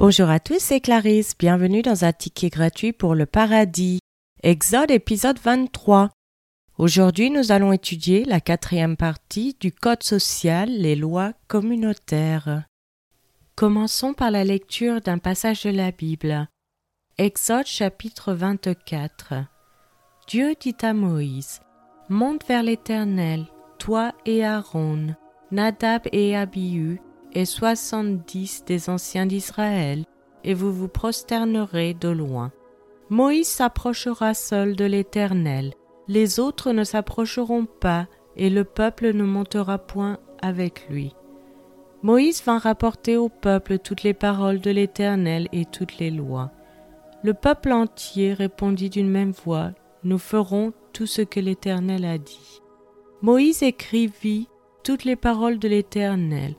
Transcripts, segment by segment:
Bonjour à tous, c'est Clarisse. Bienvenue dans un ticket gratuit pour le paradis. Exode épisode 23. Aujourd'hui, nous allons étudier la quatrième partie du Code social, les lois communautaires. Commençons par la lecture d'un passage de la Bible. Exode chapitre 24. Dieu dit à Moïse Monte vers l'Éternel, toi et Aaron, Nadab et Abihu, et soixante-dix des anciens d'Israël, et vous vous prosternerez de loin. Moïse s'approchera seul de l'Éternel, les autres ne s'approcheront pas, et le peuple ne montera point avec lui. Moïse vint rapporter au peuple toutes les paroles de l'Éternel et toutes les lois. Le peuple entier répondit d'une même voix, Nous ferons tout ce que l'Éternel a dit. Moïse écrivit toutes les paroles de l'Éternel.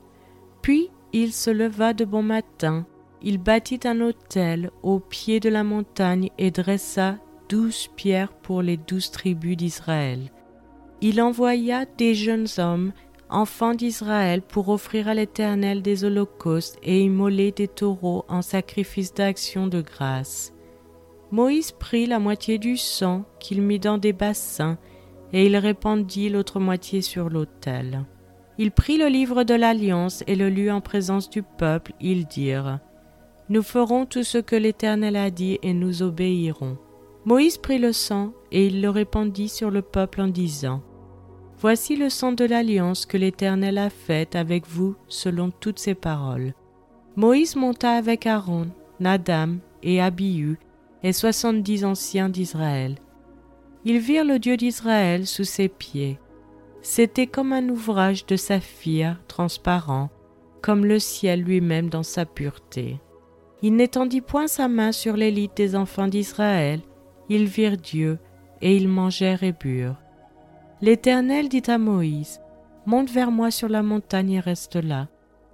Puis il se leva de bon matin, il bâtit un autel au pied de la montagne et dressa douze pierres pour les douze tribus d'Israël. Il envoya des jeunes hommes, enfants d'Israël, pour offrir à l'Éternel des holocaustes et immoler des taureaux en sacrifice d'action de grâce. Moïse prit la moitié du sang qu'il mit dans des bassins, et il répandit l'autre moitié sur l'autel. Il prit le livre de l'Alliance et le lut en présence du peuple. Ils dirent Nous ferons tout ce que l'Éternel a dit et nous obéirons. Moïse prit le sang et il le répandit sur le peuple en disant Voici le sang de l'alliance que l'Éternel a faite avec vous selon toutes ses paroles. Moïse monta avec Aaron, Nadam et Abihu et soixante-dix anciens d'Israël. Ils virent le Dieu d'Israël sous ses pieds. C'était comme un ouvrage de saphir transparent, comme le ciel lui-même dans sa pureté. Il n'étendit point sa main sur l'élite des enfants d'Israël, ils virent Dieu, et ils mangèrent et burent. L'Éternel dit à Moïse, Monte vers moi sur la montagne et reste là.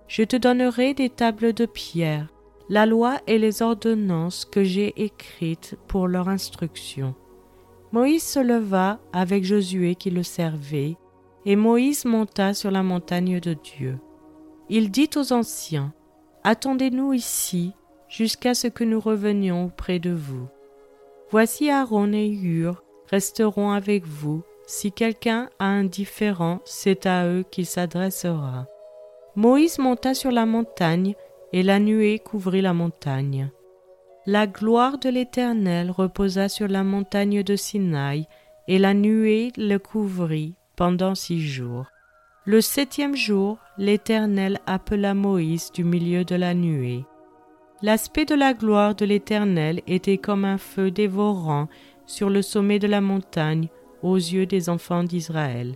Je te donnerai des tables de pierre, la loi et les ordonnances que j'ai écrites pour leur instruction. Moïse se leva avec Josué qui le servait, et Moïse monta sur la montagne de Dieu. Il dit aux anciens, Attendez-nous ici jusqu'à ce que nous revenions auprès de vous. Voici Aaron et Hur resteront avec vous. Si quelqu'un a un différent, c'est à eux qu'il s'adressera. Moïse monta sur la montagne, et la nuée couvrit la montagne. La gloire de l'Éternel reposa sur la montagne de Sinaï, et la nuée le couvrit pendant six jours. Le septième jour, l'Éternel appela Moïse du milieu de la nuée. L'aspect de la gloire de l'Éternel était comme un feu dévorant sur le sommet de la montagne aux yeux des enfants d'Israël.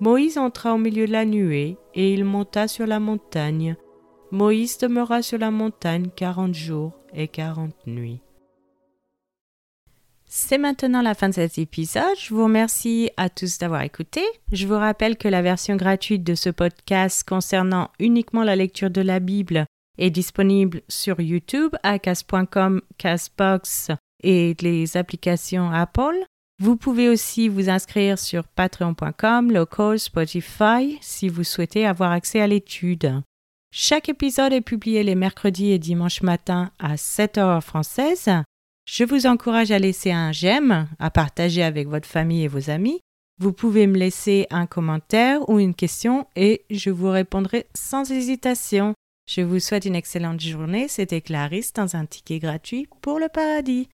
Moïse entra au milieu de la nuée, et il monta sur la montagne. Moïse demeura sur la montagne quarante jours et quarante nuits. C'est maintenant la fin de cet épisode. Je vous remercie à tous d'avoir écouté. Je vous rappelle que la version gratuite de ce podcast concernant uniquement la lecture de la Bible est disponible sur YouTube, à cas.com, Casbox et les applications Apple. Vous pouvez aussi vous inscrire sur patreon.com, local, Spotify si vous souhaitez avoir accès à l'étude. Chaque épisode est publié les mercredis et dimanches matin à 7 heures française. Je vous encourage à laisser un j'aime, à partager avec votre famille et vos amis. Vous pouvez me laisser un commentaire ou une question et je vous répondrai sans hésitation. Je vous souhaite une excellente journée. C'était Clarisse dans un ticket gratuit pour le paradis.